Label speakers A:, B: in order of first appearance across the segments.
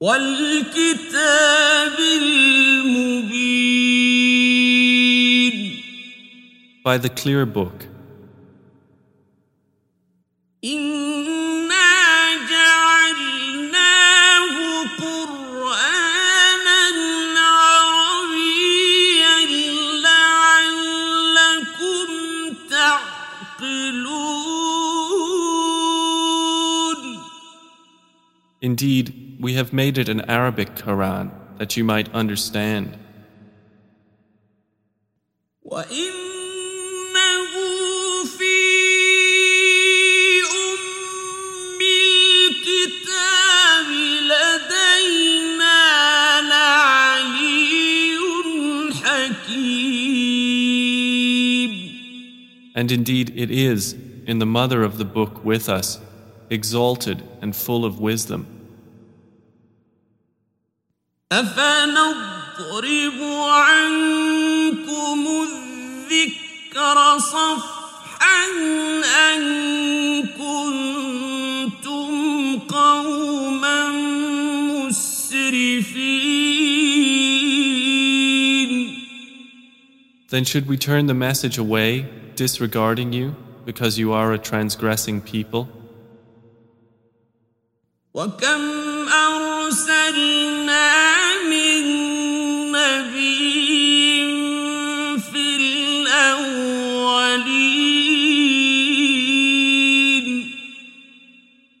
A: والكتاب المبين
B: By the clear book.
A: إنا جعلناه قرآنا عربيا لعلكم تعقلون
B: Indeed, we have made it an Arabic Quran that you might understand. And indeed, it is in the mother of the book with us, exalted and full of wisdom.
A: أفنضرب عنكم الذكر صفحا أن كنتم قوما مسرفين
B: Then should we turn the message away, disregarding you, because you are a transgressing people?
A: وكم أرسلنا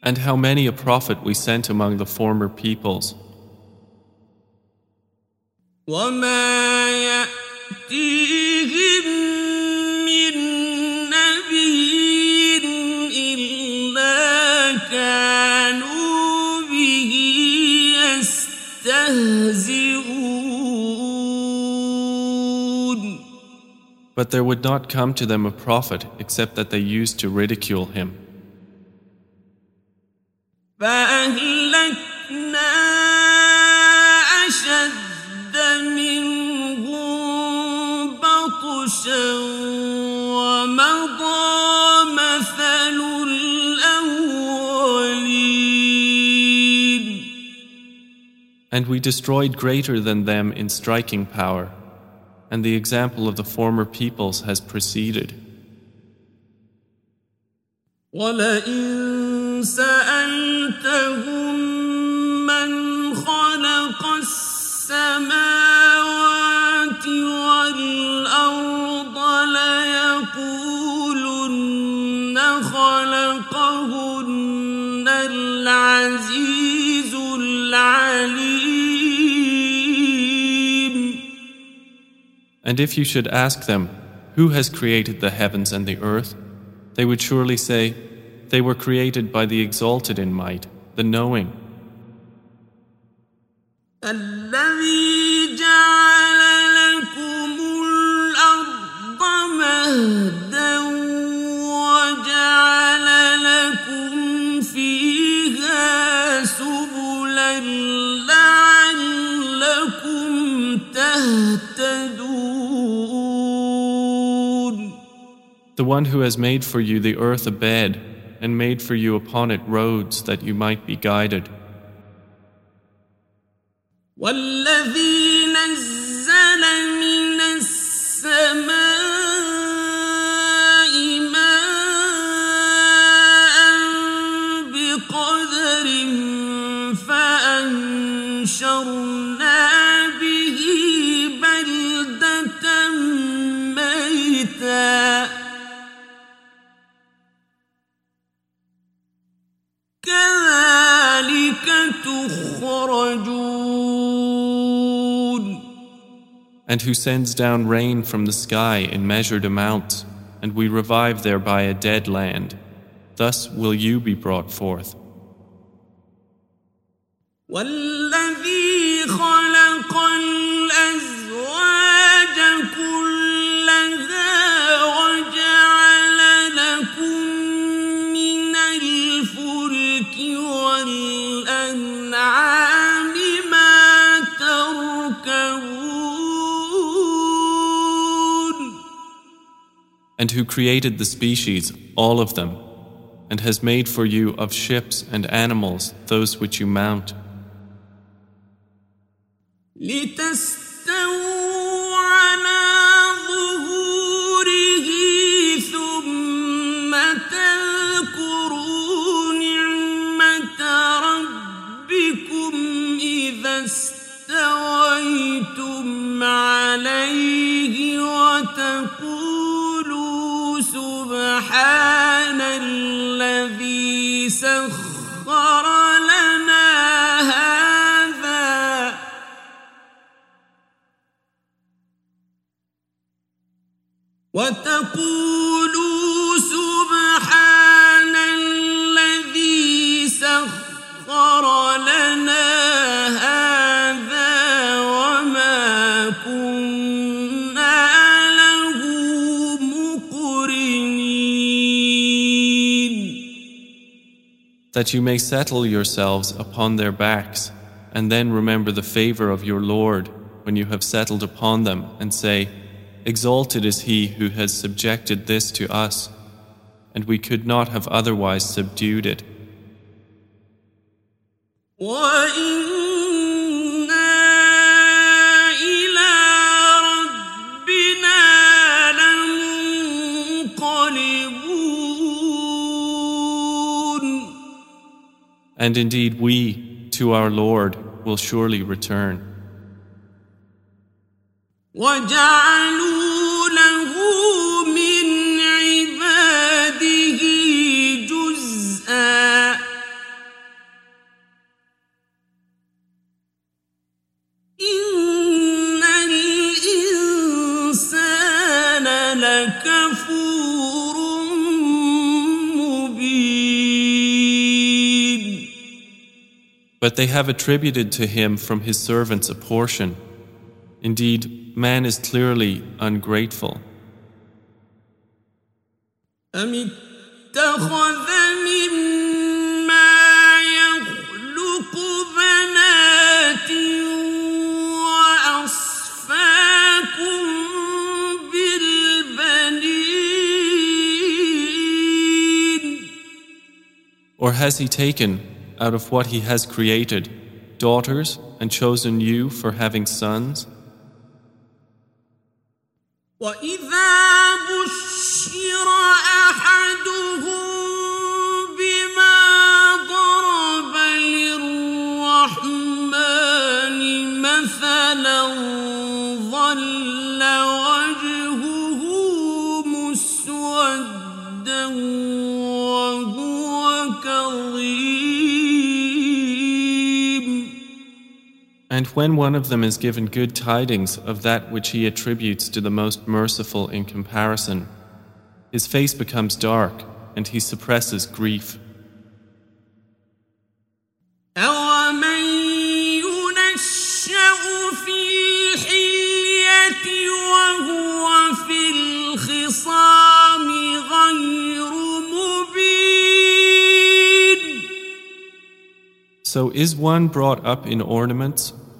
B: And how many a prophet we sent among the former peoples. But there would not come to them a prophet except that they used to ridicule him.
A: فأهلكنا أشد منهم بطشا ومضى مثل الأولين
B: And we destroyed greater than them in striking power, and the example of the former peoples has preceded.
A: ولئن سألتهم من خلق السماوات والأرض ليقولن خلقهن العزيز العليم
B: And if you should ask them, Who has created the heavens and the earth? they would surely say, They were created by the exalted in might, the knowing.
A: الذي جعل لكم الأرض مهدا وجعل لكم فيها سبلا لعلكم تهتدون
B: The one who has made for you the earth a bed, and made for you upon it roads that you might be guided.
A: والذي نزل من السماء
B: And who sends down rain from the sky in measured amounts, and we revive thereby a dead land. Thus will you be brought forth. And who created the species, all of them, and has made for you of ships and animals those which you mount.
A: وتقولوا سبحان الذي سخر لنا هذا وما كنا له مقرنين
B: that you may settle yourselves upon their backs, and then remember the favor of your Lord when you have settled upon them, and say, Exalted is He who has subjected this to us, and we could not have otherwise subdued it.
A: وإنا إلى ربنا لمنقلبون
B: And indeed, we, to our Lord, will surely return.
A: وجعلوا
B: But they have attributed to him from his servants a portion. Indeed, man is clearly ungrateful. Or has he taken out of what he has created, daughters and chosen you for having sons?
A: وإذا بشر أحدهم بما ضرب للرحمن مثلا
B: And when one of them is given good tidings of that which he attributes to the most merciful in comparison, his face becomes dark and he suppresses grief. So is one brought up in ornaments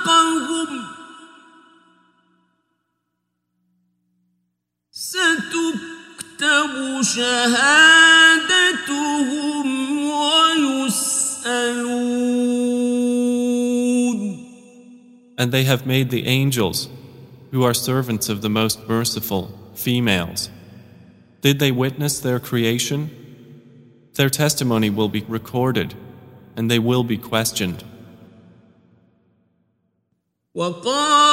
A: الذين هم عباد الرحمن إناثا أشهدوا خلقهم ستكتب شهادتهم ويسألون
B: And they have made the angels, who are servants of the most merciful, females. Did they witness their creation? Their testimony will be recorded, and they will be questioned.
A: وقال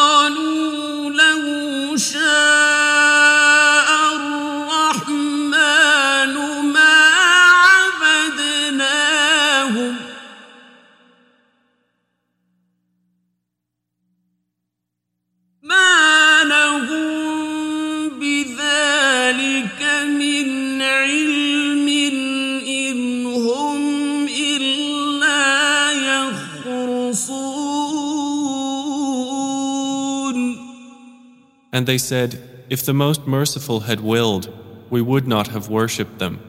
B: And they said, If the most merciful had willed, we would not have worshipped them.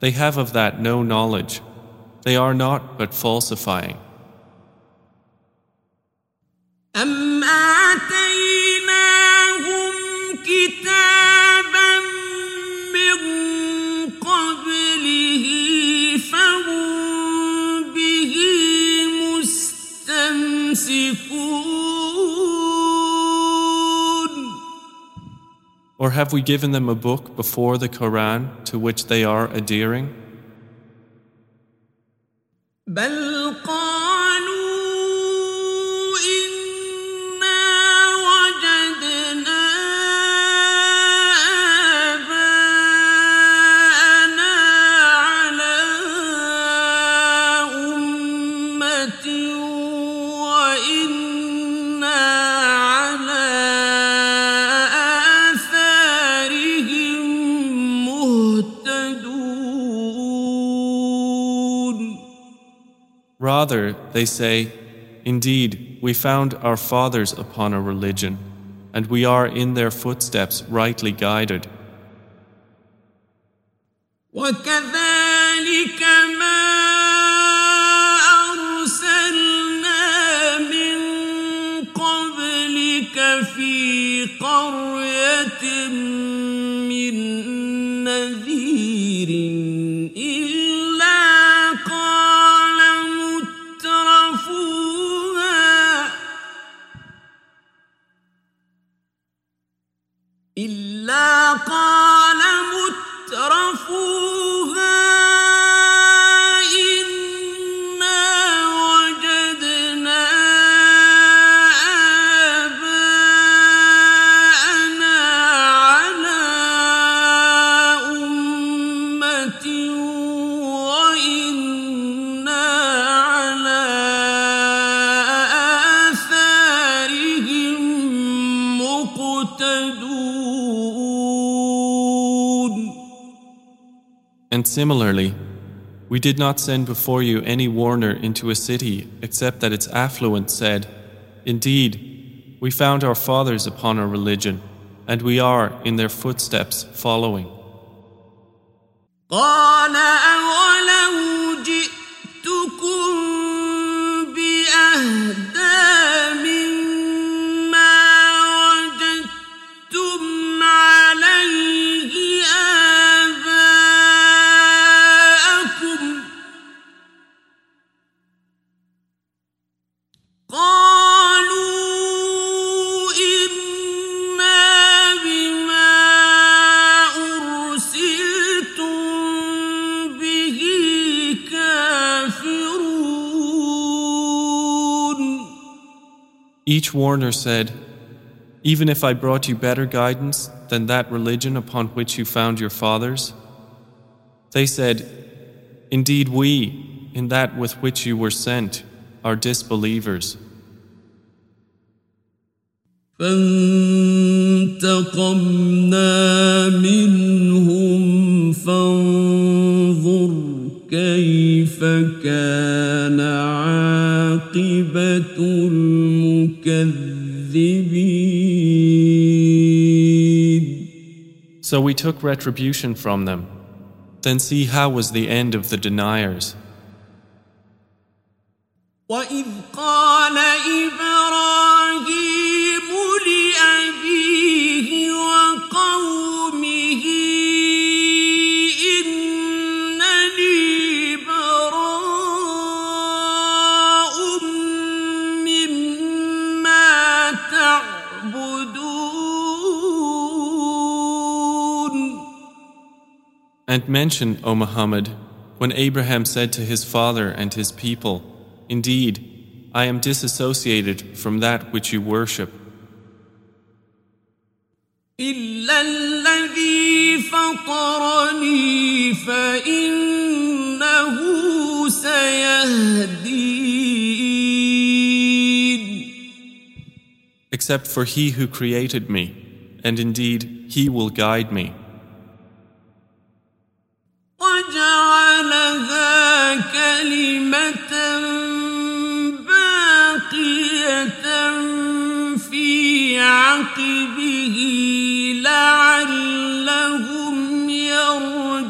B: They have of that no knowledge. They are not but falsifying.
A: أم
B: Or have we given them a book before the Quran to which they are adhering? they say, Indeed, we found our fathers upon a religion, and we are in their footsteps rightly guided.
A: وكذلك ما أرسلنا من قبلك في قرية إلا
B: And similarly, we did not send before you any warner into a city except that its affluent said, Indeed, we found our fathers upon a religion, and we are in their footsteps following. Each warner said, Even if I brought you better guidance than that religion upon which you found your fathers? They said, Indeed, we, in that with which you were sent, are disbelievers.
A: فانتقمنا منهم
B: So we took retribution from them. Then see how was the end of the deniers.
A: وإذ قال إبراهيم
B: And mention, O Muhammad, when Abraham said to his father and his people, Indeed, I am disassociated from that which you worship. Except for he who created me, and indeed he will guide me.
A: كلمة باقية في عقبه بعقبه لعلهم يرجعون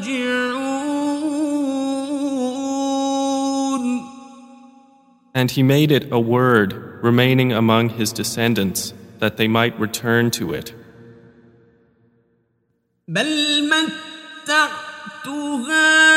B: And he made it a word remaining among his descendants that they might return to it.
A: بل متعت هؤلاء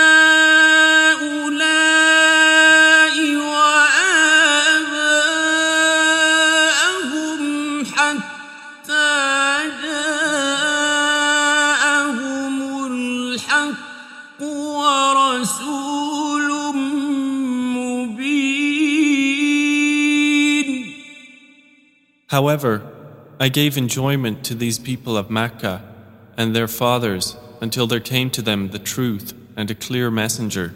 B: However, I gave enjoyment to these people of Makkah and their fathers until there came to them the truth and a clear messenger.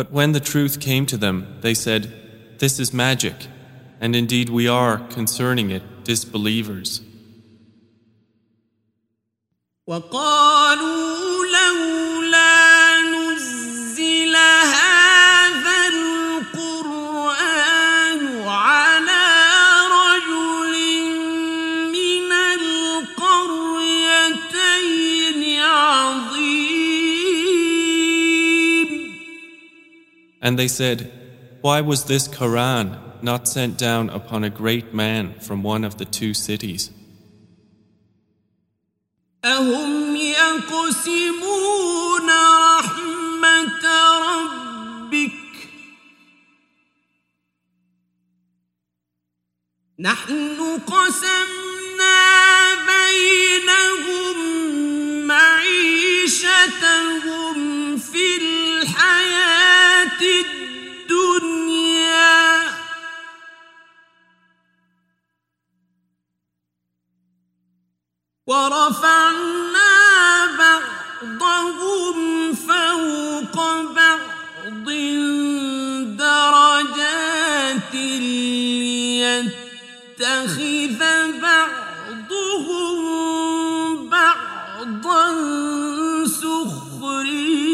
B: But when the truth came to them, they said, This is magic, and indeed we are, concerning it, disbelievers.
A: وقالوا
B: And they said, Why was this Quran not sent down upon a great man from one of the two cities?
A: أهم يقسمون رحمة ربك نحن قسمنا بينهم ورفعنا بعضهم فوق بعض درجات ليتخذ بعضهم بعضا سخريا.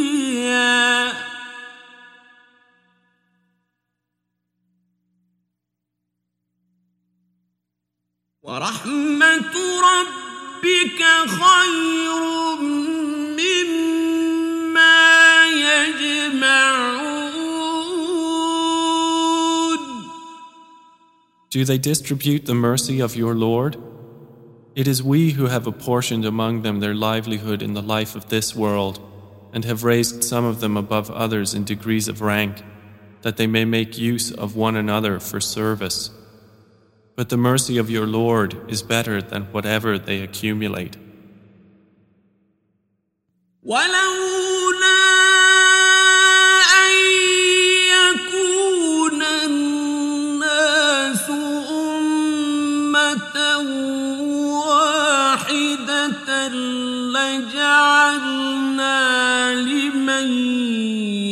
A: ورحمة ربك خير مما يجمعون
B: Do they distribute the mercy of your Lord? It is we who have apportioned among them their livelihood in the life of this world, and have raised some of them above others in degrees of rank, that they may make use of one another for service. But the mercy of your Lord is better than whatever they accumulate.
A: ولولا أن يكون الناس أمة واحدة لجعلنا لمن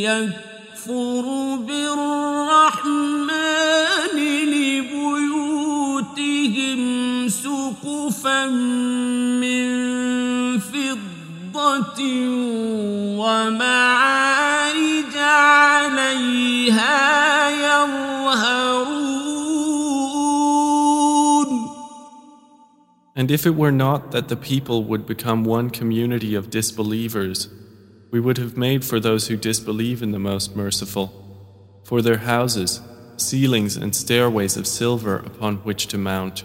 A: يكفر من فضة ومعارج عليها يظهرون
B: And if it were not that the people would become one community of disbelievers, we would have made for those who disbelieve in the Most Merciful, for their houses, ceilings and stairways of silver upon which to mount.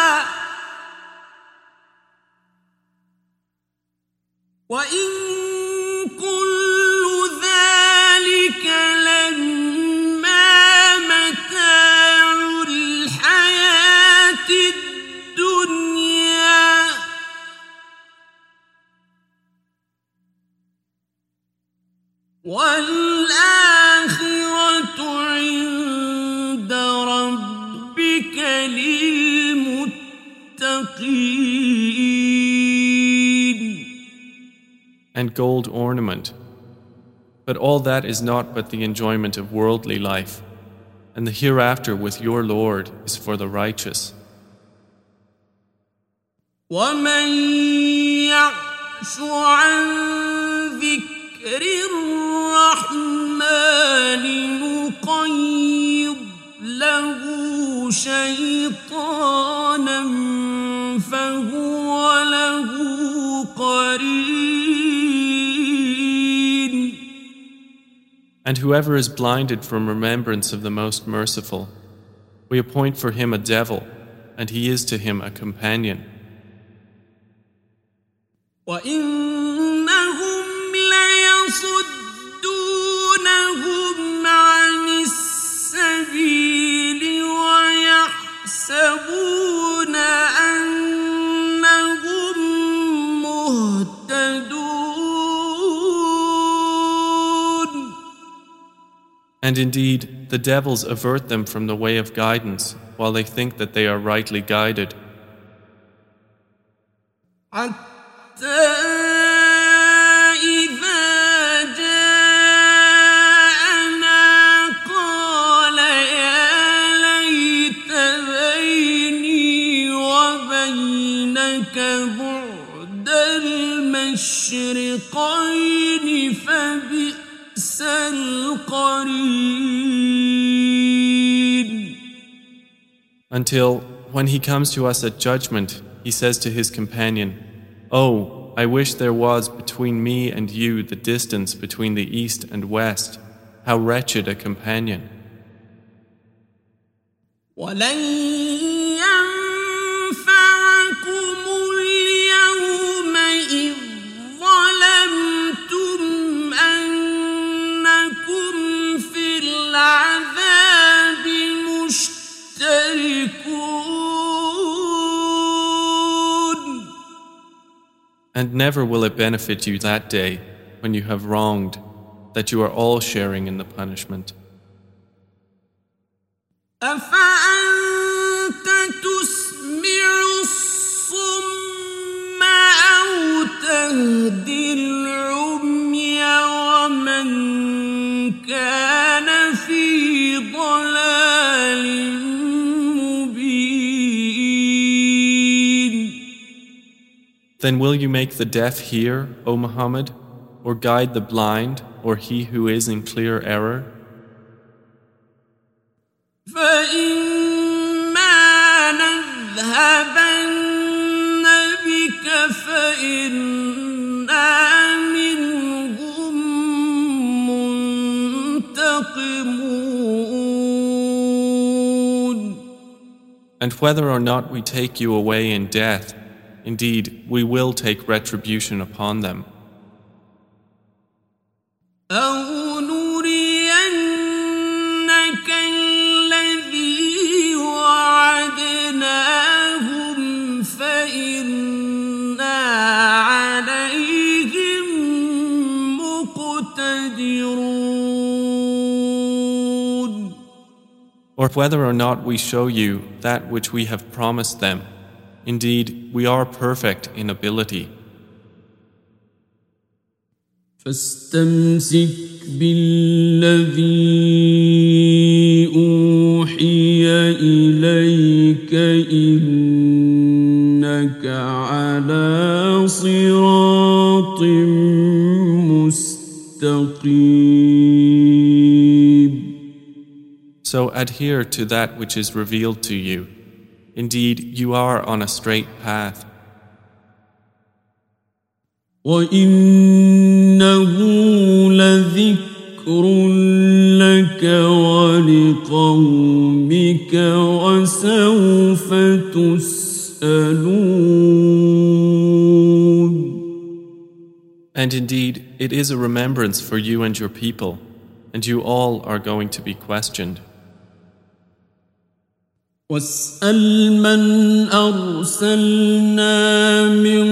A: وإن كل ذلك لما متاع الحياة الدنيا ولا
B: and gold ornament. But all that is not but the enjoyment of worldly life, and the hereafter with your Lord is for the righteous.
A: ومن يعش عن ذكر الرحمن نقيض له شيطانا
B: And whoever is blinded from remembrance of the Most Merciful, we appoint for him a devil, and he is to him a companion.
A: وإنهم
B: And indeed, the devils avert them from the way of guidance while they think that they are rightly guided. Until, when he comes to us at judgment, he says to his companion, Oh, I wish there was between me and you the distance between the east and west. How wretched a companion. And never will it benefit you that day when you have wronged, that you are all sharing in the punishment.
A: أفأنت تسمع الصم أو تهدي العمي ومن كان في ضلال
B: Then will you make the deaf hear, O Muhammad, or guide the blind, or he who is in clear error? And whether or not we take you away in death, Indeed, we will take retribution upon them. Or whether or not we show you that which we have promised them. indeed, we are perfect in ability.
A: فاستمسك بالذي أوحي إليك إنك على صراط مستقيم
B: So adhere to that which is revealed to you. Indeed, you are on a straight path.
A: وإنه لذكر لك ولقومك وسوف تسألون
B: And indeed, it is a remembrance for you and your people, and you all are going to be questioned.
A: واسأل من أرسلنا من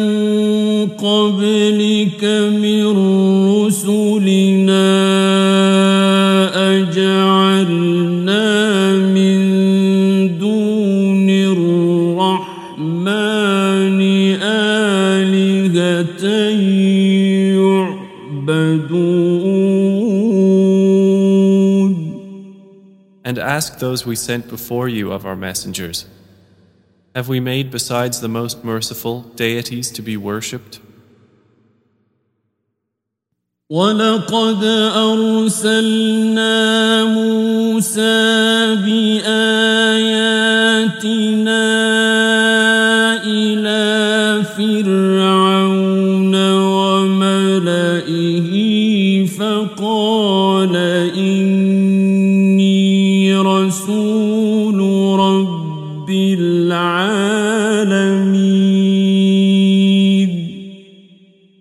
A: قبلك من رسلنا أجعلنا
B: And ask those we sent before you of our messengers. Have we made besides the most merciful deities to be worshipped?
A: ولقد أرسلنا موسى بآياتنا رسول رب العالمين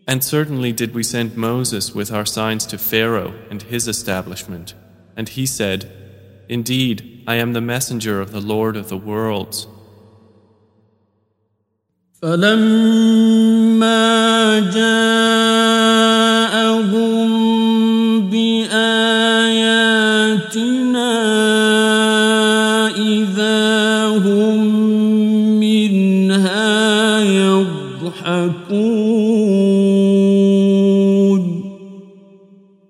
B: And certainly did we send Moses with our signs to Pharaoh and his establishment. And he said, Indeed, I am the messenger of the Lord of the worlds.
A: فلما جاءهم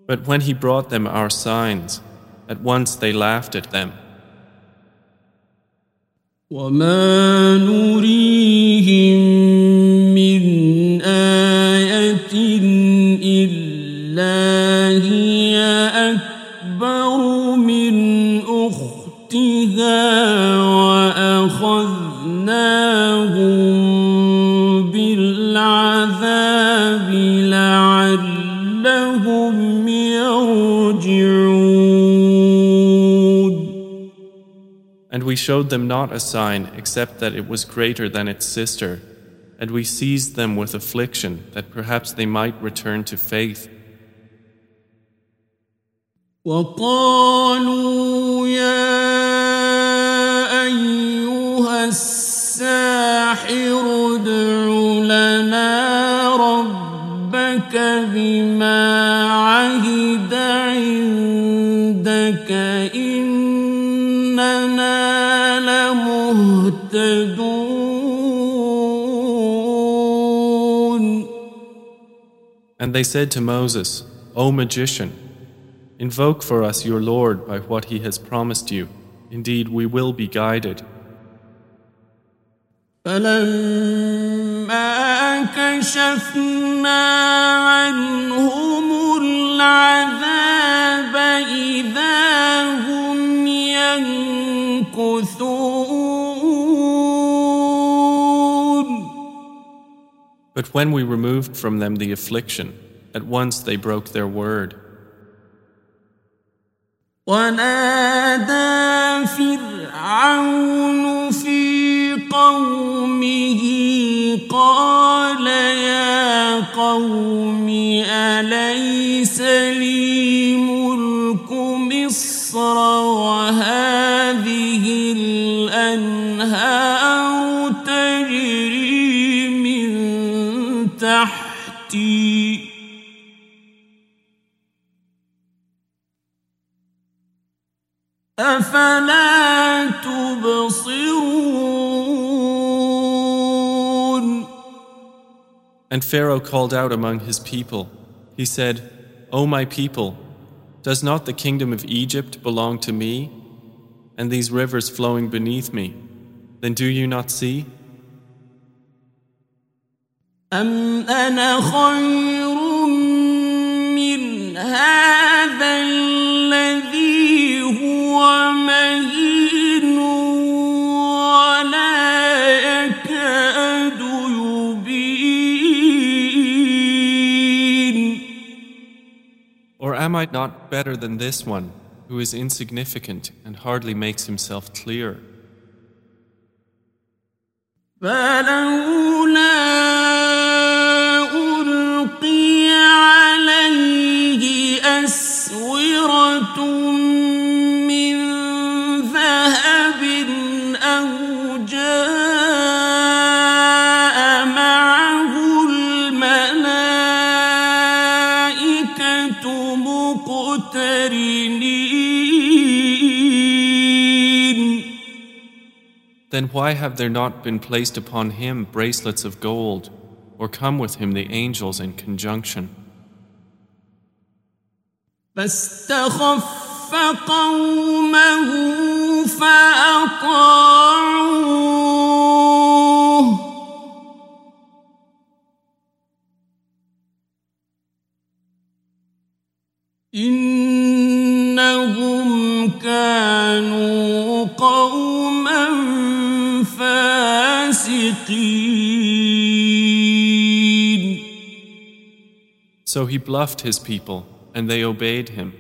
B: But when he brought them our signs, at once they laughed at them.
A: وما نريهم
B: And we showed them not a sign except that it was greater than its sister, and we seized them with affliction that perhaps they might return to faith.
A: وقالوا يا أيها الساحر ادع لنا ربك بما عهد عندك إننا
B: And they said to Moses, O magician, invoke for us your Lord by what he has promised you. Indeed, we will be guided.
A: فلما كشفنا عنهم العذاب إذا هم ينكثون
B: But when we removed from them the affliction, at once they broke their word.
A: ونادى فرعون في قومه قال يا قوم أليس لي ملك مصر وهذه الأنهار أفلا تبصرون
B: And Pharaoh called out among his people. He said, O my people, does not the kingdom of Egypt belong to me, and these rivers flowing beneath me? Then do you not see?
A: أم أنا خير من هذا الذي
B: am I not better than this one, who is insignificant and hardly makes himself clear?
A: فلولا ألقي عليه أسورة
B: Then why have there not been placed upon him bracelets of gold, or come with him the angels in conjunction?
A: إنهم كانوا قوم فاسقين
B: So he bluffed his people, and they obeyed him.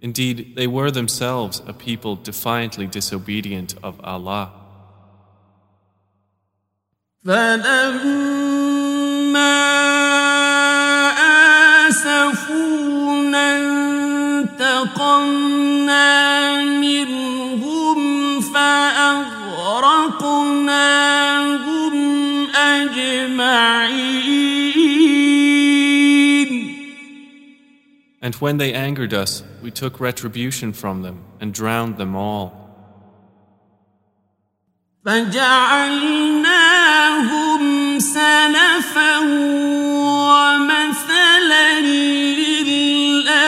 B: Indeed, they were themselves a people defiantly disobedient of Allah.
A: فلما آسفونا انتقمنا منهم
B: And when they angered us, we took retribution from them and drowned them all.
A: فجعلناهم سلفا ومثلا للآخرين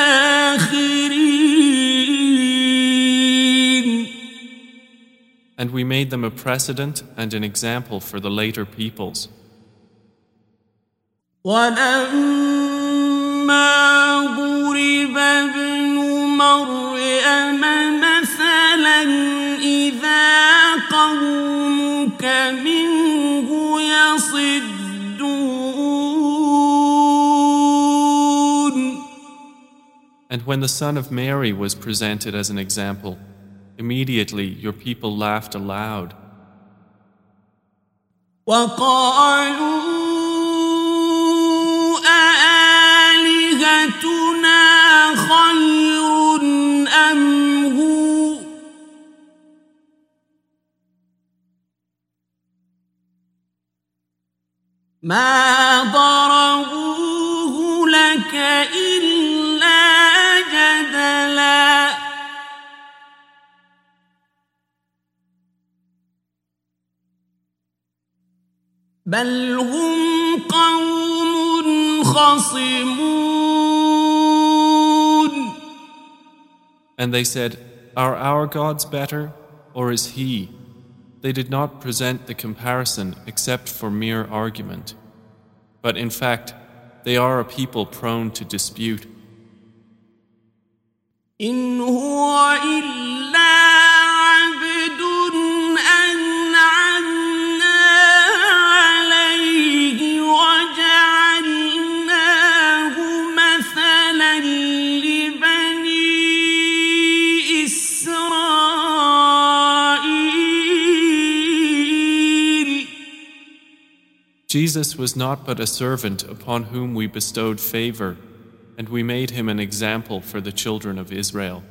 B: And we made them a precedent and an example for the later peoples.
A: ولما ضرب ابن مريم مثلا إذا قومك منه يصدون
B: And when the son of Mary was presented as an example, immediately your people laughed aloud.
A: وقالوا أآلهتنا خير أم هو؟ ما ضربوه لك إلا جدلا. بل هم قوم خصمون.
B: And they said, Are our gods better, or is he? They did not present the comparison except for mere argument. But in fact, they are a people prone to dispute. Jesus was not but a servant upon whom we bestowed favor, and we made him an example for the children of Israel.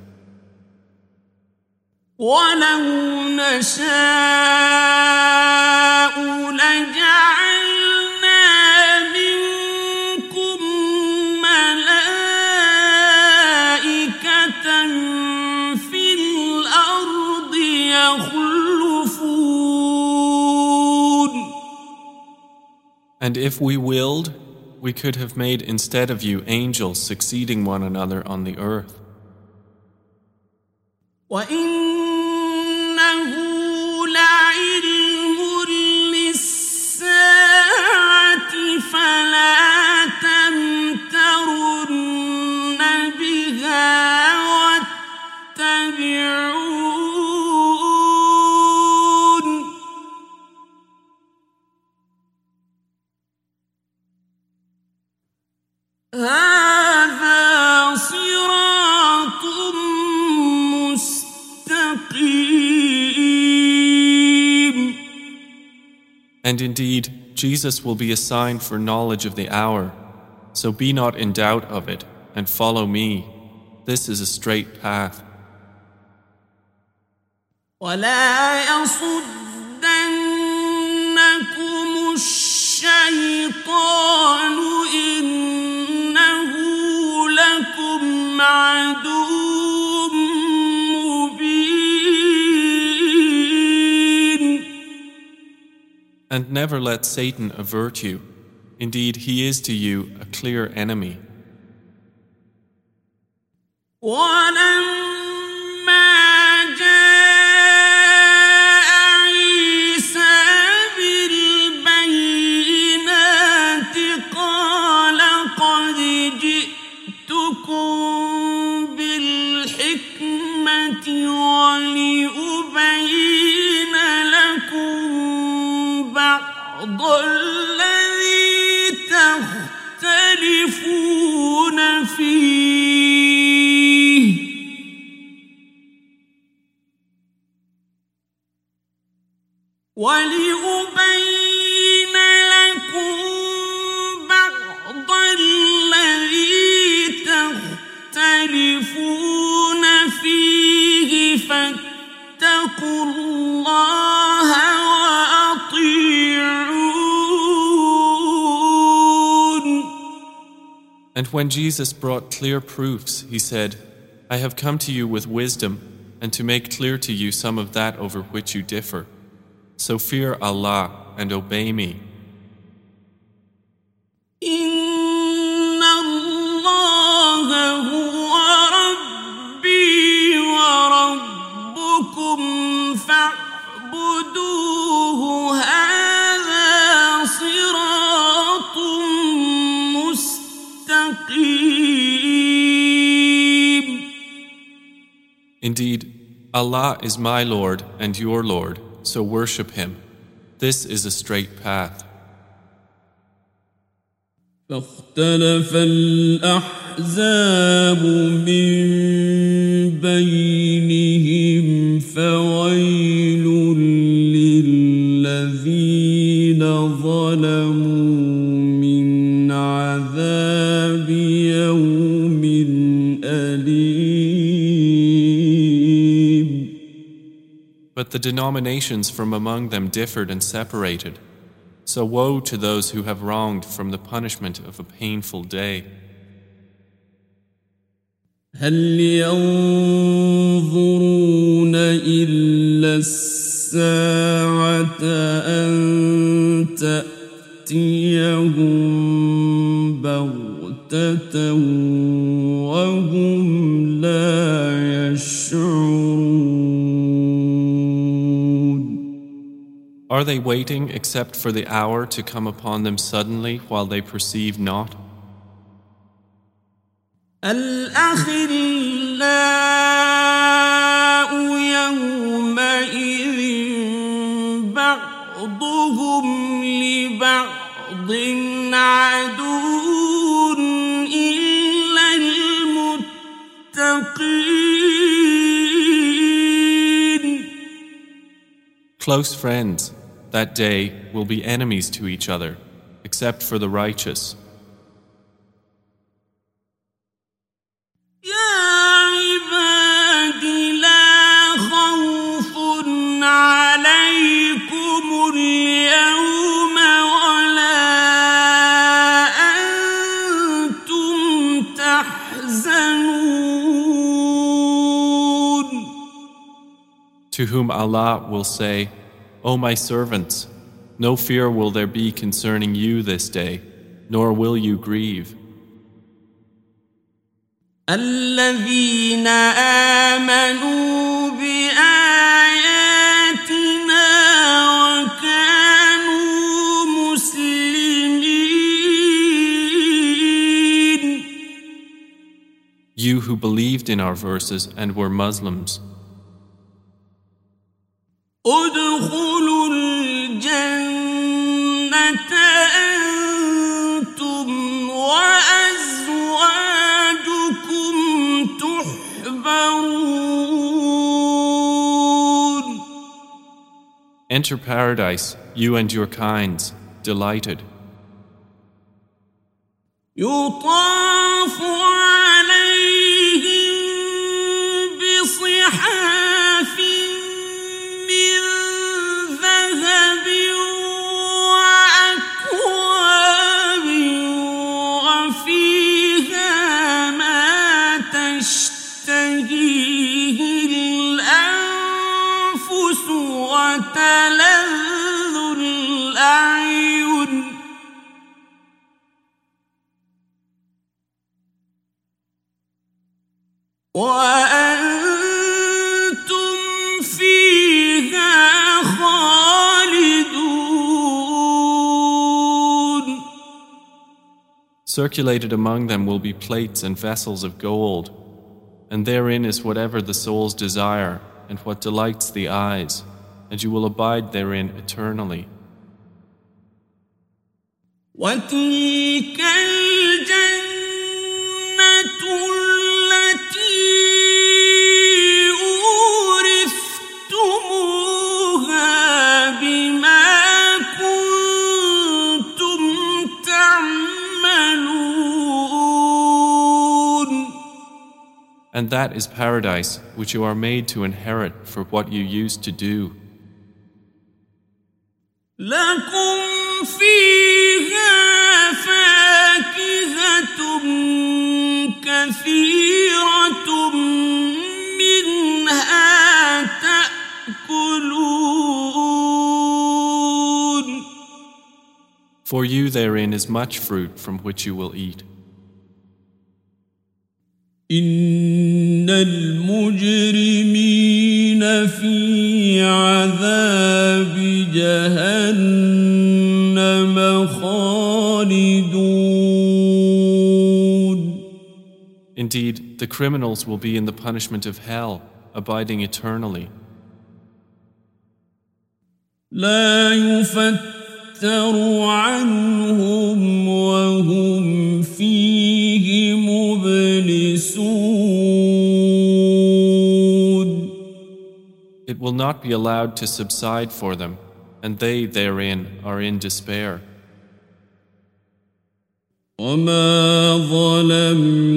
B: And if we willed, we could have made instead of you angels succeeding one another on the earth. And indeed, Jesus will be a sign for knowledge of the hour. So be not in doubt of it, and follow me. This is a straight path.
A: ولا يصدنكم الشيطان إنه لكم عدو
B: And never let Satan avert you. Indeed, he is to you a clear enemy.
A: ولأبين لكم بعض الذي تختلفون فيه فاتقوا الله وأطيعون
B: And when Jesus brought clear proofs, he said, I have come to you with wisdom and to make clear to you some of that over which you differ. So fear Allah and obey me. Indeed, Allah is my Lord and your Lord so worship Him. This is a straight path.
A: فاختلف الأحزاب من بينهم فويل
B: But the denominations from among them differed and separated. So woe to those who have wronged from the punishment of a painful day.
A: هل ينظرون إلا الساعة أن تأتيهم بغتة
B: Are they waiting except for the hour to come upon them suddenly while they perceive not?
A: الأخلاء يومئذ بعضهم لبعض عدو إلا المتقين
B: Close friends, that day will be enemies to each other, except for the righteous. To whom Allah will say, O my servants, no fear will there be concerning you this day, nor will you grieve.
A: الذين آمنوا بآياتنا وكانوا مسلمين
B: You who believed in our verses and were Muslims, Enter paradise, you and your kinds, delighted. Circulated among them will be plates and vessels of gold. and therein is whatever the souls desire and what delights the eyes, and you will abide therein eternally.
A: وتلك
B: And that is paradise which you are made to inherit for what you used to do. For you therein is much fruit from which you will eat.
A: إن المجرمين في عذاب جهنم خالدون
B: Indeed, the criminals will be in the punishment of hell, abiding eternally.
A: لا يفتر عنهم وهم فيه
B: It will not be allowed to subside for them, and they therein are in despair.
A: وما ظلمناهم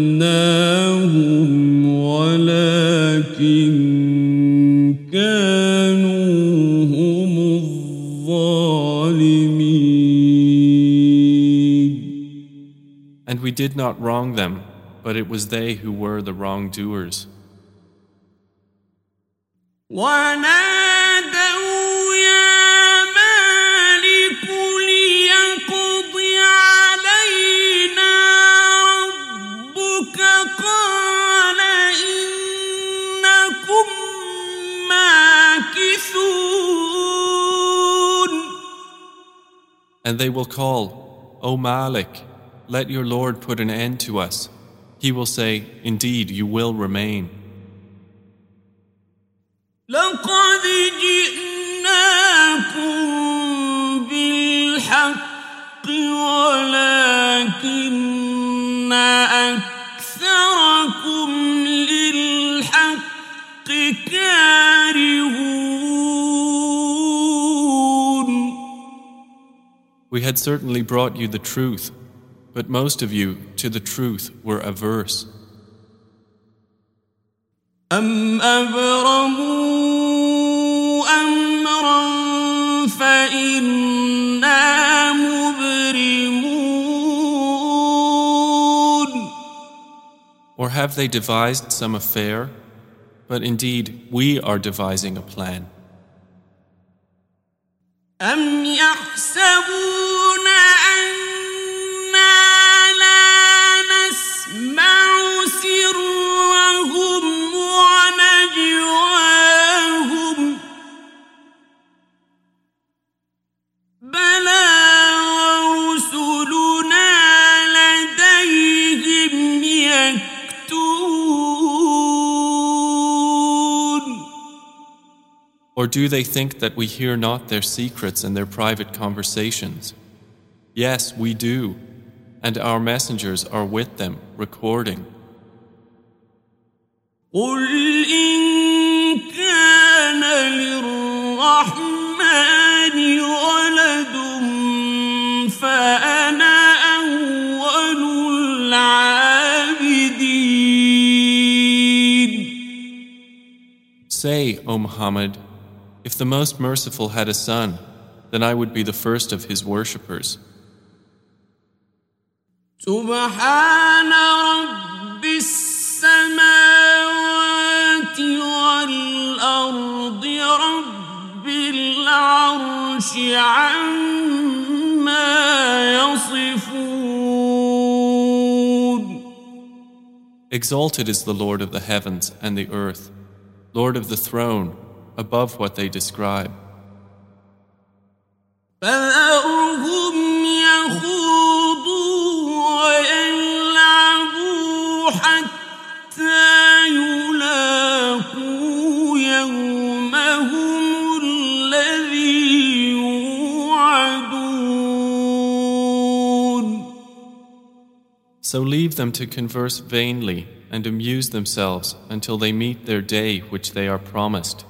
A: ولكن كانوا
B: And we did not wrong them, but it was they who were the wrongdoers. And they will call, O Malik, let your Lord put an end to us. He will say, Indeed, you will remain. We had certainly brought you the truth, but most of you to the truth were averse.
A: أم أبرموا أمرا فإنا مبرمون
B: Or have they devised some affair? But indeed, we are devising a plan.
A: أم يحسبون
B: Or do they think that we hear not their secrets and their private conversations? Yes, we do, and our messengers are with them, recording.
A: قل إن كان للرحمن ولد فأنا أول العابدين
B: Say, O Muhammad, if the Most Merciful had a son, then I would be the first of his worshippers.
A: سبحان رب السماوات والأرض رب العرش عما يصفون
B: Exalted is the Lord of the heavens and the earth, Lord of the throne, above what they describe.
A: فذرهم
B: So leave them to converse vainly and amuse themselves until they meet their day which they are promised.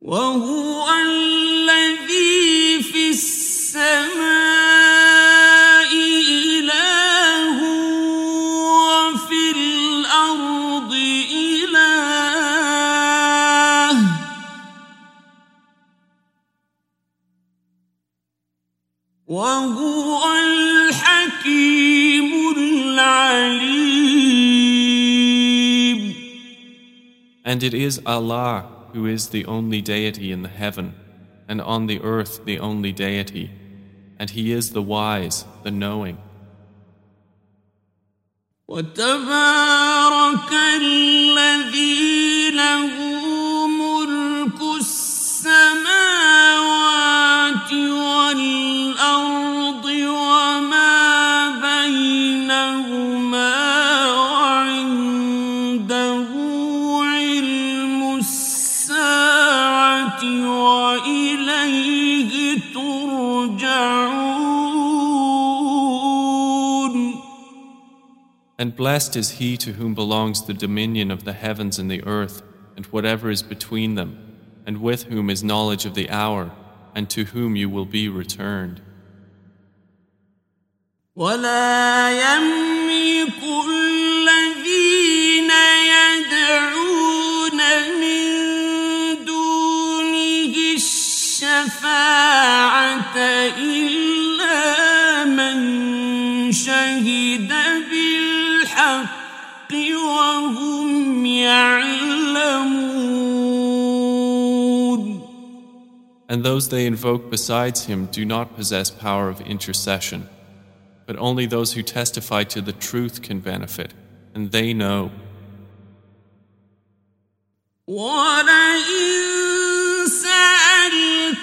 A: وهو الذي في السماء إله وفي الأرض إله وهو
B: And it is Allah who is the only deity in the heaven, and on the earth the only deity, and He is the wise, the knowing.
A: وتبارك الذي له ملك السماوات
B: And blessed is he to whom belongs the dominion of the heavens and the earth, and whatever is between them, and with whom is knowledge of the hour, and to whom you will be returned.
A: ولا يملك الذين يدعون من دونه الشفاعة
B: And those they invoke besides him do not possess power of intercession, but only those who testify to the truth can benefit, and they know.
A: ولئن سألتهم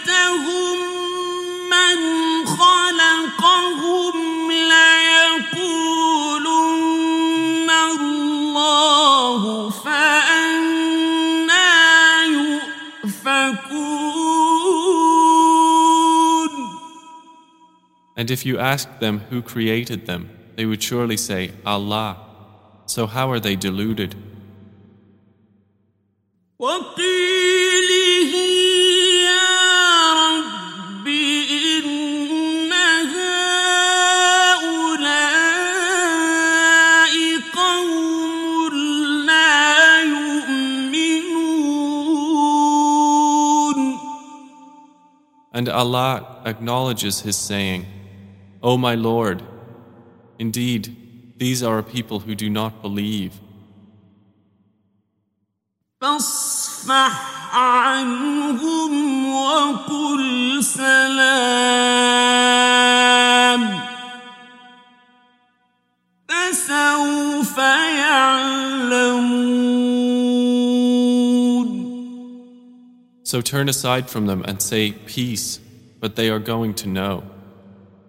B: And if you asked them who created them, they would surely say, Allah. So how are they deluded? And Allah acknowledges His saying, O my Lord, indeed, these are a people who do not believe.
A: فاصفح عنهم وقل سلام فسوف يعلمون
B: So turn aside from them and say, Peace, but they are going to know.